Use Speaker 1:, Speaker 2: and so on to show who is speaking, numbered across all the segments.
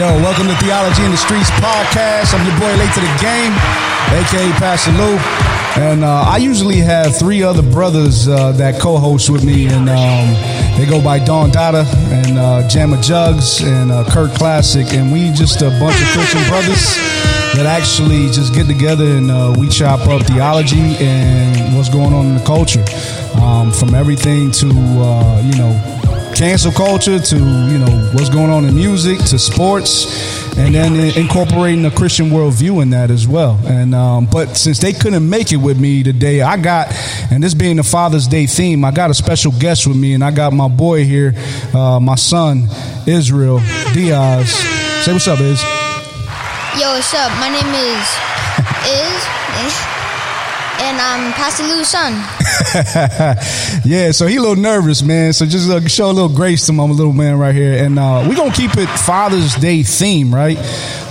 Speaker 1: Yo, welcome to Theology in the Streets podcast. I'm your boy late to the game, aka Pastor Lou. And uh, I usually have three other brothers uh, that co-host with me, and um, they go by Don Dada and uh, Jamma Jugs and uh, Kurt Classic, and we just a bunch of Christian brothers that actually just get together and uh, we chop up theology and what's going on in the culture, um, from everything to uh, you know cancel culture to you know what's going on in music to sports and then incorporating the christian worldview in that as well. And um, but since they couldn't make it with me today i got and this being the father's day theme i got a special guest with me and i got my boy here uh, my son israel diaz. Say what's up is
Speaker 2: yo what's up? My name is is and I'm Pastor Lou's son.
Speaker 1: yeah, so he a little nervous, man. So just uh, show a little grace to my little man right here, and uh, we're gonna keep it Father's Day theme, right?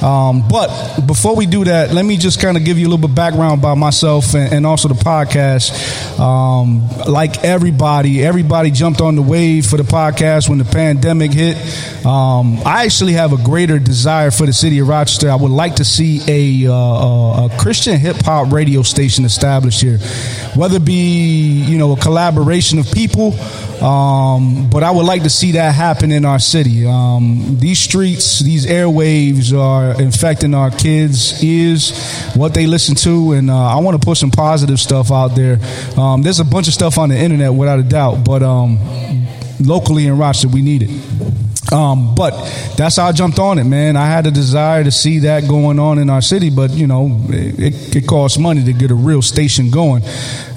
Speaker 1: Um, but before we do that, let me just kind of give you a little bit background about myself and, and also the podcast. Um, like everybody, everybody jumped on the wave for the podcast when the pandemic hit. Um, I actually have a greater desire for the city of Rochester. I would like to see a, uh, a Christian hip hop radio station established here, whether it be you know a collaboration of people um, but I would like to see that happen in our city. Um, these streets, these airwaves are infecting our kids' ears, what they listen to, and uh, I want to put some positive stuff out there. Um, there's a bunch of stuff on the internet, without a doubt, but um, locally in Rochester, we need it. Um, but that's how I jumped on it, man. I had a desire to see that going on in our city, but you know, it, it costs money to get a real station going.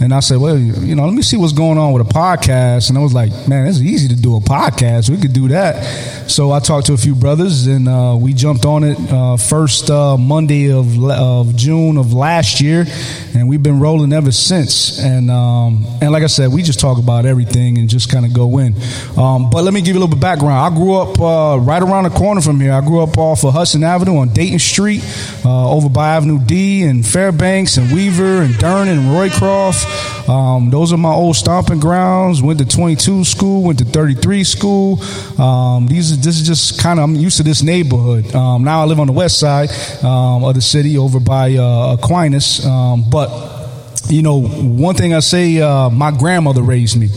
Speaker 1: And I said, well, you know, let me see what's going on with a podcast. And I was like, man, it's easy to do a podcast. We could do that. So I talked to a few brothers, and uh, we jumped on it uh, first uh, Monday of of June of last year, and we've been rolling ever since. And um, and like I said, we just talk about everything and just kind of go in. Um, but let me give you a little bit background. I grew up uh, right around the corner from here. I grew up off of Hudson Avenue on Dayton Street, uh, over by Avenue D and Fairbanks and Weaver and Durn and Roycroft. Um, those are my old stomping grounds. Went to 22 school, went to 33 school. Um, these this is just kind of I'm used to this neighborhood. Um, now I live on the west side um, of the city, over by uh, Aquinas. Um, but you know, one thing I say, uh, my grandmother raised me.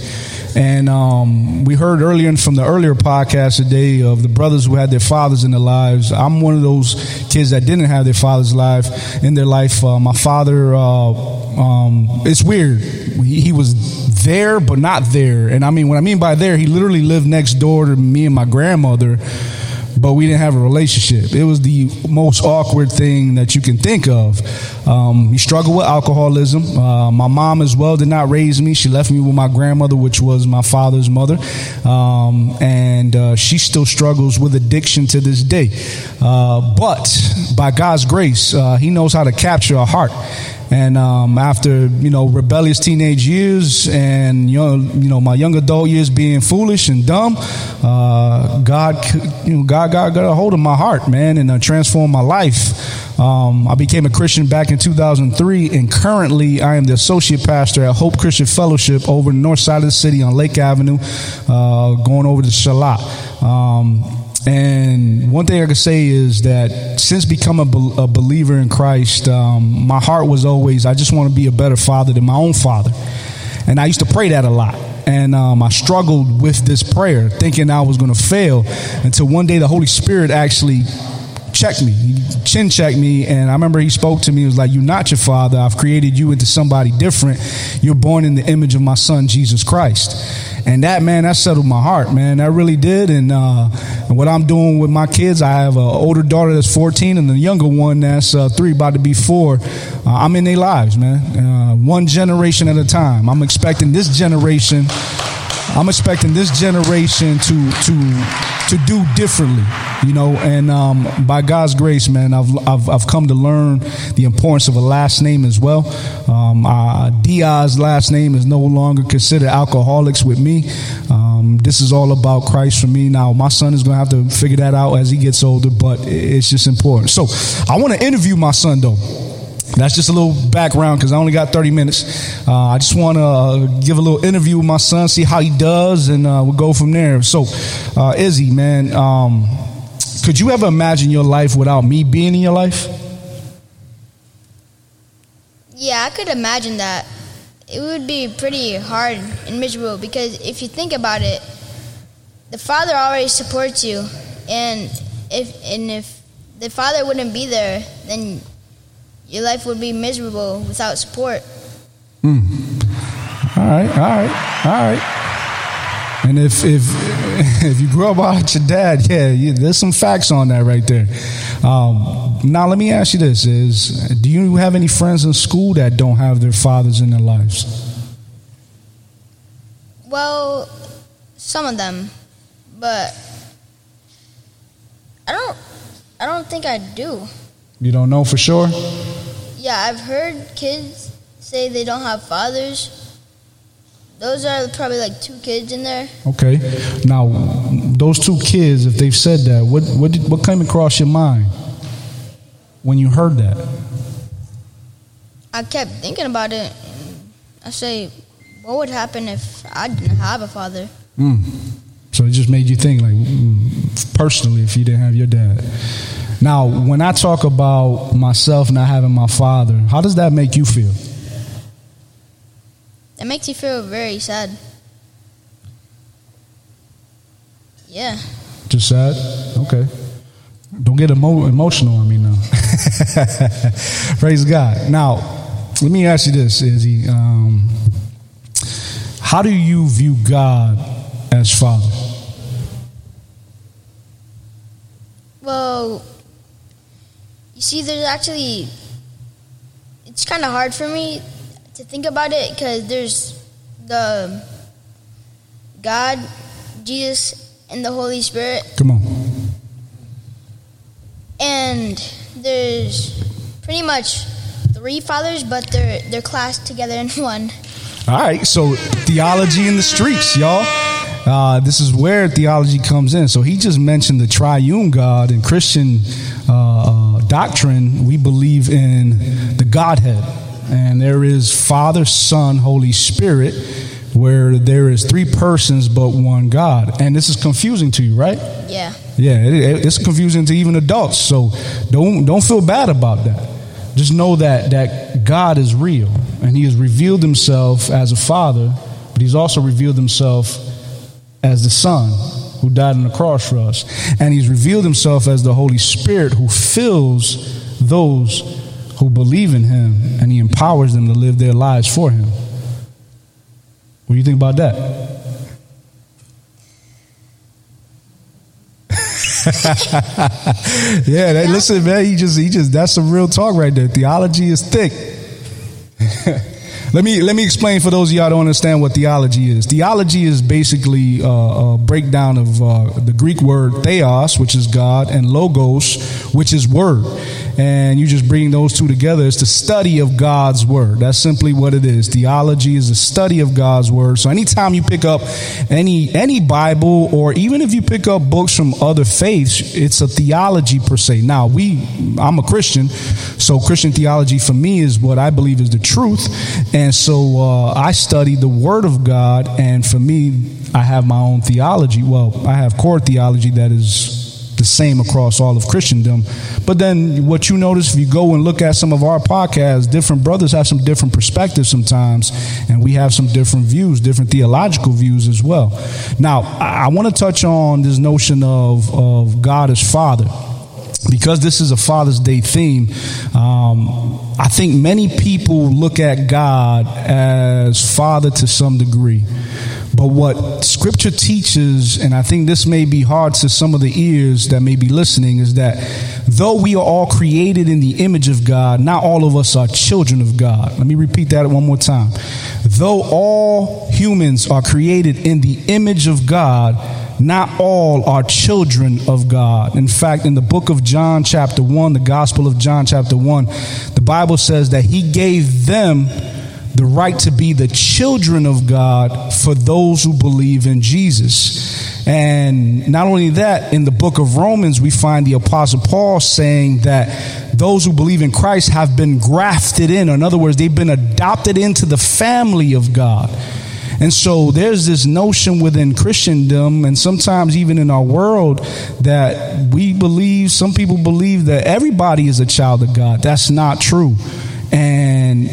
Speaker 1: And um, we heard earlier from the earlier podcast today of the brothers who had their fathers in their lives. I'm one of those kids that didn't have their father's life in their life. Uh, my father, uh, um, it's weird. He, he, was there, but not there. And I mean, what I mean by there, he literally lived next door to me and my grandmother but we didn't have a relationship. It was the most awkward thing that you can think of. Um, he struggled with alcoholism. Uh, my mom, as well, did not raise me. She left me with my grandmother, which was my father's mother, um, and uh, she still struggles with addiction to this day. Uh, but by God's grace, uh, He knows how to capture a heart. And um, after you know rebellious teenage years and you know, you know my young adult years being foolish and dumb, uh, God you know God God got a hold of my heart, man, and uh, transformed my life. Um, I became a Christian back in 2003, and currently I am the associate pastor at Hope Christian Fellowship over the north side of the city on Lake Avenue, uh, going over to Charlotte. Um, and one thing I can say is that since becoming a, a believer in Christ, um, my heart was always, I just want to be a better father than my own father. And I used to pray that a lot. And um, I struggled with this prayer, thinking I was going to fail until one day the Holy Spirit actually checked me, chin checked me, and I remember he spoke to me. He was like, "You're not your father. I've created you into somebody different. You're born in the image of my son, Jesus Christ." And that man, that settled my heart, man. That really did. And, uh, and what I'm doing with my kids, I have an older daughter that's 14 and a younger one that's uh, three, about to be four. Uh, I'm in their lives, man. Uh, one generation at a time. I'm expecting this generation. I'm expecting this generation to to to do differently, you know. And um, by God's grace, man, I've, I've, I've come to learn the importance of a last name as well. Um, uh, Diaz's last name is no longer considered alcoholics with me. Um, this is all about Christ for me. Now, my son is going to have to figure that out as he gets older, but it's just important. So, I want to interview my son though that's just a little background because I only got 30 minutes. Uh, I just want to uh, give a little interview with my son, see how he does, and uh, we'll go from there. So, uh, Izzy, man, um, could you ever imagine your life without me being in your life?
Speaker 2: Yeah, I could imagine that. It would be pretty hard and miserable because if you think about it, the Father already supports you, and if and if the Father wouldn't be there, then your life would be miserable without support.
Speaker 1: Hmm. All right, all right, all right. And if if if you grew up without your dad, yeah, you, there's some facts on that right there. Um, now, let me ask you this: Is do you have any friends in school that don't have their fathers in their lives?
Speaker 2: Well, some of them, but I don't. I don't think I do.
Speaker 1: You don't know for sure.
Speaker 2: Yeah, I've heard kids say they don't have fathers. Those are probably like two kids in there.
Speaker 1: Okay. Now, those two kids, if they've said that, what what did, what came across your mind when you heard that?
Speaker 2: I kept thinking about it. I say, what would happen if I didn't have a father?
Speaker 1: Mm. So it just made you think, like, mm, personally, if you didn't have your dad. Now, when I talk about myself not having my father, how does that make you feel?
Speaker 2: It makes you feel very sad. Yeah.
Speaker 1: Just sad? Okay. Don't get emo- emotional on me now. Praise God. Now, let me ask you this, Izzy. Um, how do you view God as Father?
Speaker 2: Well, you see, there's actually, it's kind of hard for me to think about it because there's the God, Jesus, and the Holy Spirit.
Speaker 1: Come on.
Speaker 2: And there's pretty much three fathers, but they're they're classed together in one.
Speaker 1: All right, so theology in the streets, y'all. Uh, this is where theology comes in. So he just mentioned the triune God in Christian uh, uh, doctrine. We believe in the Godhead, and there is Father, Son, Holy Spirit, where there is three persons but one God. And this is confusing to you, right?
Speaker 2: Yeah.
Speaker 1: Yeah, it, it's confusing to even adults. So don't don't feel bad about that. Just know that that God is real, and He has revealed Himself as a Father, but He's also revealed Himself as the Son who died on the cross for us, and He's revealed Himself as the Holy Spirit who fills those who believe in Him, and He empowers them to live their lives for Him. What do you think about that? yeah, they, listen, man. He just, he just, that's some real talk right there. Theology is thick. let me let me explain for those of y'all don't understand what theology is. Theology is basically uh, a breakdown of uh, the Greek word theos, which is God, and logos, which is word and you just bring those two together. It's the study of God's word. That's simply what it is. Theology is the study of God's word. So anytime you pick up any any Bible or even if you pick up books from other faiths, it's a theology per se. Now we I'm a Christian, so Christian theology for me is what I believe is the truth, and so uh, I study the Word of God, and for me, I have my own theology. Well, I have core theology that is the same across all of Christendom. But then what you notice if you go and look at some of our podcasts, different brothers have some different perspectives sometimes, and we have some different views, different theological views as well. Now, I, I want to touch on this notion of, of God as Father. Because this is a Father's Day theme, um, I think many people look at God as Father to some degree. But what scripture teaches, and I think this may be hard to some of the ears that may be listening, is that though we are all created in the image of God, not all of us are children of God. Let me repeat that one more time. Though all humans are created in the image of God, not all are children of God. In fact, in the book of John, chapter 1, the Gospel of John, chapter 1, the Bible says that he gave them the right to be the children of God for those who believe in Jesus. And not only that, in the book of Romans, we find the Apostle Paul saying that those who believe in Christ have been grafted in. In other words, they've been adopted into the family of God. And so there's this notion within Christendom and sometimes even in our world that we believe, some people believe that everybody is a child of God. That's not true. And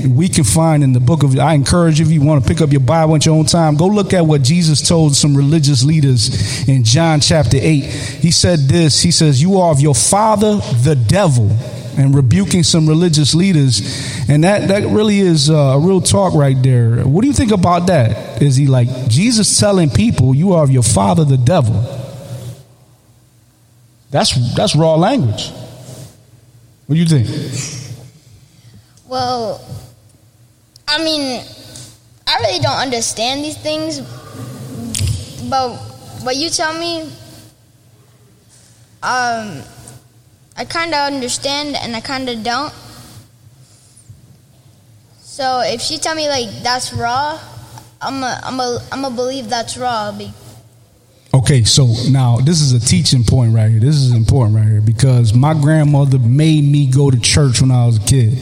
Speaker 1: we can find in the book of, I encourage if you want to pick up your Bible at your own time, go look at what Jesus told some religious leaders in John chapter 8. He said this He says, You are of your father, the devil, and rebuking some religious leaders. And that, that really is uh, a real talk right there. What do you think about that? Is he like Jesus telling people, You are of your father, the devil? That's, that's raw language. What do you think?
Speaker 2: Well, I mean, I really don't understand these things, but what you tell me, um, I kind of understand and I kind of don't. So if she tell me like that's raw, I'm a, I'm a, I'm a believe that's raw.
Speaker 1: Okay, so now this is a teaching point right here. This is important right here because my grandmother made me go to church when I was a kid.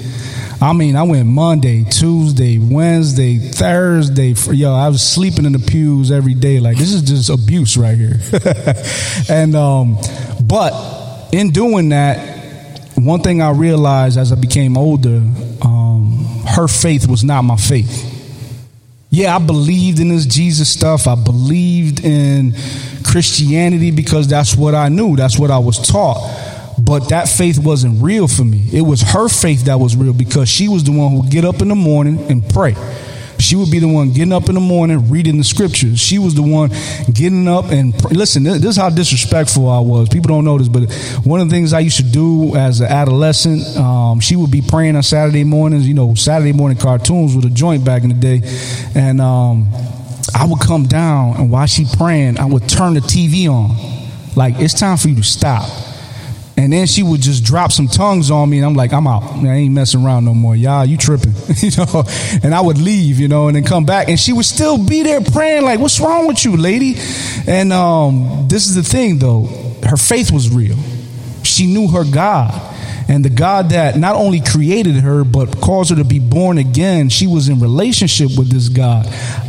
Speaker 1: I mean, I went Monday, Tuesday, Wednesday, Thursday. For, yo, I was sleeping in the pews every day. Like this is just abuse right here. and um, but in doing that, one thing I realized as I became older, um, her faith was not my faith. Yeah, I believed in this Jesus stuff. I believed in Christianity because that's what I knew. That's what I was taught but that faith wasn't real for me. It was her faith that was real because she was the one who would get up in the morning and pray. She would be the one getting up in the morning, reading the scriptures. She was the one getting up and pray. listen. This is how disrespectful I was. People don't know this, but one of the things I used to do as an adolescent, um, she would be praying on Saturday mornings. You know, Saturday morning cartoons with a joint back in the day, and um, I would come down and while she praying, I would turn the TV on. Like it's time for you to stop and then she would just drop some tongues on me, and I'm like, I'm out. I ain't messing around no more. Y'all, you tripping, you know? And I would leave, you know, and then come back, and she would still be there praying, like, "What's wrong with you, lady?" And um, this is the thing, though. Her faith was real. She knew her God, and the God that not only created her but caused her to be born again. She was in relationship with this God.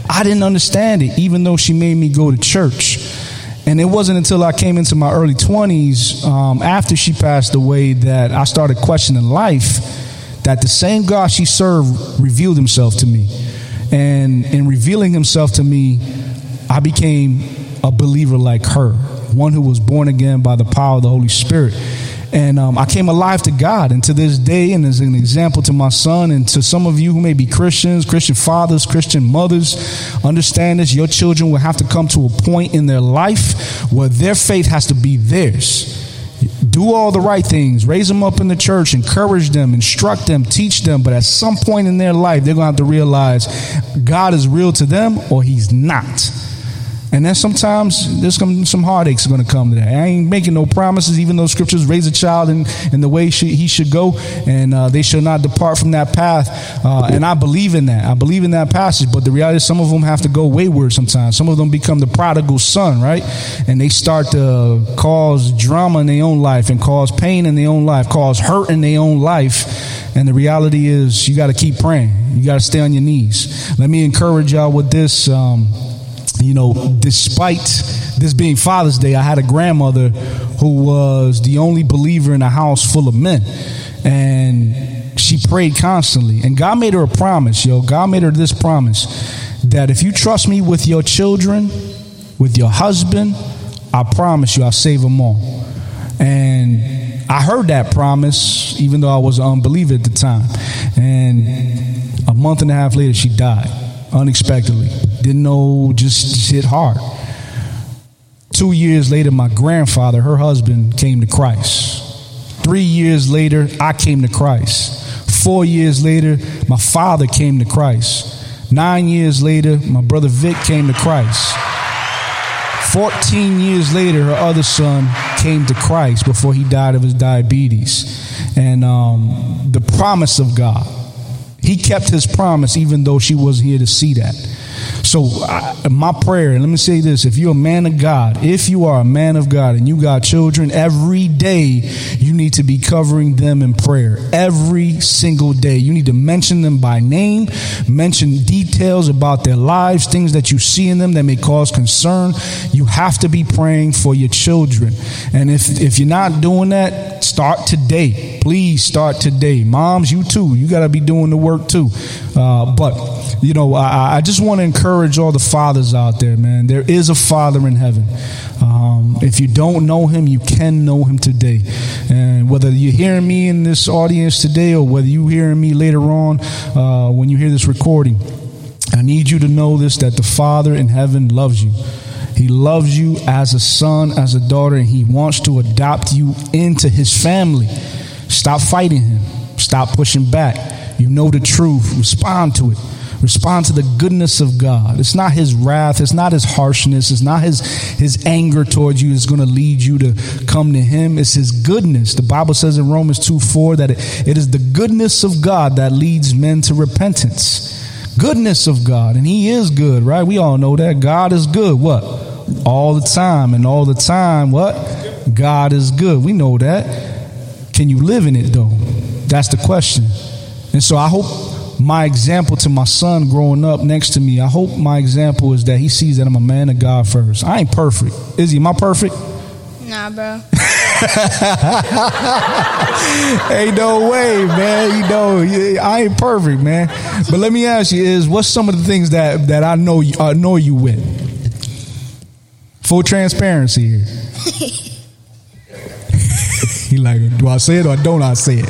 Speaker 1: I didn't understand it, even though she made me go to church. And it wasn't until I came into my early 20s, um, after she passed away, that I started questioning life. That the same God she served revealed himself to me. And in revealing himself to me, I became a believer like her, one who was born again by the power of the Holy Spirit. And um, I came alive to God. And to this day, and as an example to my son and to some of you who may be Christians, Christian fathers, Christian mothers, understand this. Your children will have to come to a point in their life where their faith has to be theirs. Do all the right things, raise them up in the church, encourage them, instruct them, teach them. But at some point in their life, they're going to have to realize God is real to them or He's not. And then sometimes there's some, some heartaches going to come to that. I ain't making no promises, even though scriptures raise a child in, in the way he should go, and uh, they shall not depart from that path. Uh, and I believe in that. I believe in that passage. But the reality is, some of them have to go wayward sometimes. Some of them become the prodigal son, right? And they start to cause drama in their own life and cause pain in their own life, cause hurt in their own life. And the reality is, you got to keep praying. You got to stay on your knees. Let me encourage y'all with this. Um, you know, despite this being Father's Day, I had a grandmother who was the only believer in a house full of men. And she prayed constantly. And God made her a promise, yo. God made her this promise that if you trust me with your children, with your husband, I promise you I'll save them all. And I heard that promise, even though I was an unbeliever at the time. And a month and a half later, she died unexpectedly. Didn't know, just, just hit hard. Two years later, my grandfather, her husband, came to Christ. Three years later, I came to Christ. Four years later, my father came to Christ. Nine years later, my brother Vic came to Christ. 14 years later, her other son came to Christ before he died of his diabetes. And um, the promise of God he kept his promise even though she wasn't here to see that. So, I, my prayer, let me say this if you're a man of God, if you are a man of God and you got children, every day you need to be covering them in prayer. Every single day. You need to mention them by name, mention details about their lives, things that you see in them that may cause concern. You have to be praying for your children. And if, if you're not doing that, start today. Please start today. Moms, you too. You got to be doing the work too. Uh, but, you know, I, I just want to encourage all the fathers out there, man. There is a father in heaven. Um, if you don't know him, you can know him today. And whether you're hearing me in this audience today or whether you're hearing me later on uh, when you hear this recording, I need you to know this that the Father in heaven loves you. He loves you as a son, as a daughter, and he wants to adopt you into his family. Stop fighting him. Stop pushing back. You know the truth. Respond to it. Respond to the goodness of God. It's not his wrath, it's not his harshness, it's not his his anger towards you that's going to lead you to come to him. It's his goodness. The Bible says in Romans 2 4 that it, it is the goodness of God that leads men to repentance. Goodness of God. And he is good, right? We all know that. God is good. What? All the time. And all the time, what? God is good. We know that. Can you live in it though? That's the question. And so I hope my example to my son growing up next to me, I hope my example is that he sees that I'm a man of God first. I ain't perfect. Is he? Am I perfect?
Speaker 2: Nah, bro.
Speaker 1: ain't no way, man. You know, I ain't perfect, man. But let me ask you: Is what's some of the things that that I know you annoy you with? Full transparency here. he like, do I say it or don't I say it?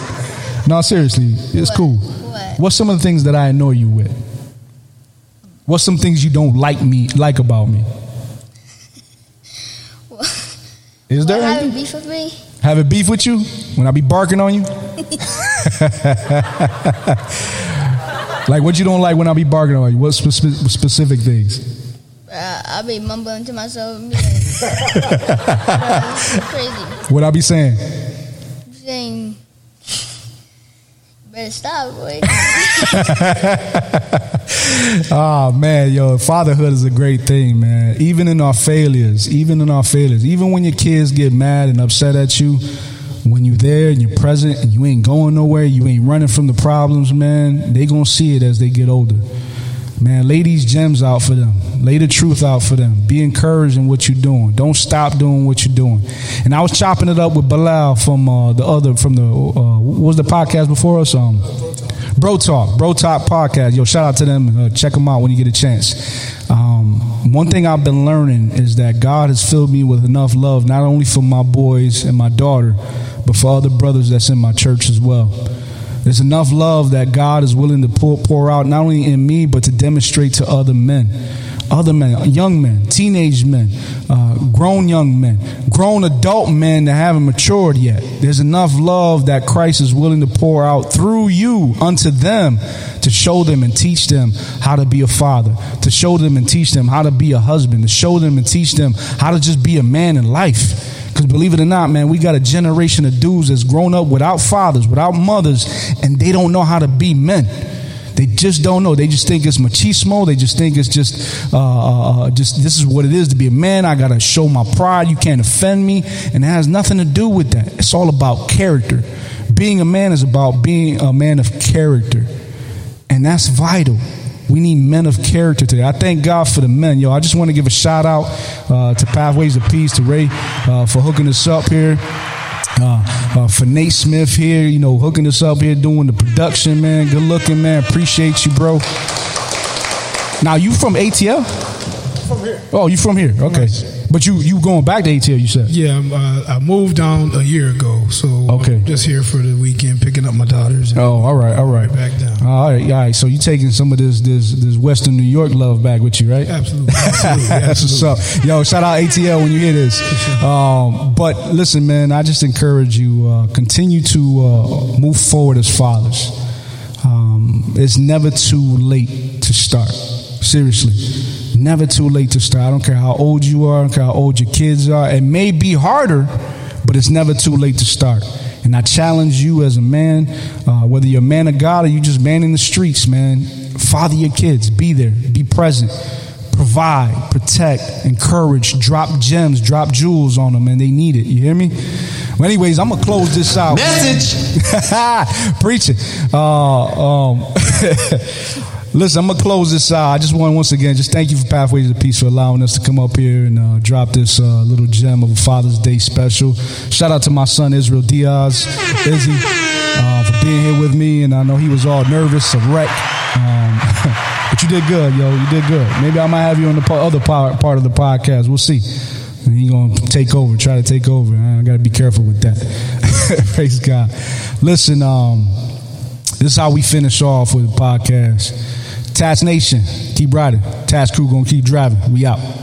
Speaker 1: No, seriously, it's
Speaker 2: What?
Speaker 1: cool.
Speaker 2: What?
Speaker 1: What's some of the things that I annoy you with? What's some things you don't like me like about me? Is there
Speaker 2: having beef with me?
Speaker 1: Having beef with you when I be barking on you? like what you don't like when I be barking on you? What spe- specific things?
Speaker 2: Uh, I'll be mumbling to myself like, is crazy.
Speaker 1: What I be saying?
Speaker 2: Saying, stop, boy.
Speaker 1: Oh man, yo, fatherhood is a great thing, man. Even in our failures, even in our failures, even when your kids get mad and upset at you, when you're there and you're present and you ain't going nowhere, you ain't running from the problems, man, they gonna see it as they get older. Man, lay these gems out for them. Lay the truth out for them. Be encouraged in what you're doing. Don't stop doing what you're doing. And I was chopping it up with Bilal from uh, the other, from the, uh, what was the podcast before us? Um, Bro Talk, Bro Talk podcast. Yo, shout out to them. Uh, check them out when you get a chance. Um, one thing I've been learning is that God has filled me with enough love, not only for my boys and my daughter, but for other brothers that's in my church as well. There's enough love that God is willing to pour, pour out, not only in me, but to demonstrate to other men. Other men, young men, teenage men, uh, grown young men, grown adult men that haven't matured yet. There's enough love that Christ is willing to pour out through you unto them to show them and teach them how to be a father, to show them and teach them how to be a husband, to show them and teach them how to just be a man in life. Because believe it or not, man, we got a generation of dudes that's grown up without fathers, without mothers, and they don't know how to be men. They just don't know. They just think it's machismo. They just think it's just, uh, uh, just this is what it is to be a man. I gotta show my pride. You can't offend me, and it has nothing to do with that. It's all about character. Being a man is about being a man of character, and that's vital. We need men of character today. I thank God for the men. Yo, I just want to give a shout out uh, to Pathways of Peace, to Ray uh, for hooking us up here. Uh, uh, for Nate Smith here, you know, hooking us up here, doing the production, man. Good looking, man. Appreciate you, bro. Now, you from ATL?
Speaker 3: From here.
Speaker 1: Oh, you from here? Okay. But you you going back to ATL? You said?
Speaker 3: Yeah, I'm, uh, I moved down a year ago, so
Speaker 1: Okay.
Speaker 3: I'm just here for the weekend, picking up my daughters. And
Speaker 1: Oh, all right, all right.
Speaker 3: Back down.
Speaker 1: All right, all right. So you taking some of this this this Western New York love back with you, right?
Speaker 3: Absolutely, absolutely,
Speaker 1: That's what's up. Yo, shout out ATL when you hear this. Um, but listen, man, I just encourage you uh, continue to uh, move forward as fathers. Um, it's never too late to start. Seriously, never too late to start. I don't care how old you are. I don't care how old your kids are. It may be harder, but it's never too late to start. And I challenge you as a man, uh, whether you're a man of God or you just man in the streets, man, father your kids. Be there. Be present. Provide, protect, encourage, drop gems, drop jewels on them, and they need it. You hear me? Well, anyways, I'm gonna close this out.
Speaker 4: Message.
Speaker 1: Preaching. Uh, um, listen, I'm gonna close this out. I just want once again just thank you for Pathways of Peace for allowing us to come up here and uh, drop this uh, little gem of a Father's Day special. Shout out to my son Israel Diaz, Izzy, uh, for being here with me, and I know he was all nervous, a wreck. Um, but you did good, yo. You did good. Maybe I might have you on the other part, part of the podcast. We'll see. And he gonna take over, try to take over. I gotta be careful with that. Praise God. Listen, um, this is how we finish off with the podcast. Task Nation, keep riding. Task Crew gonna keep driving. We out.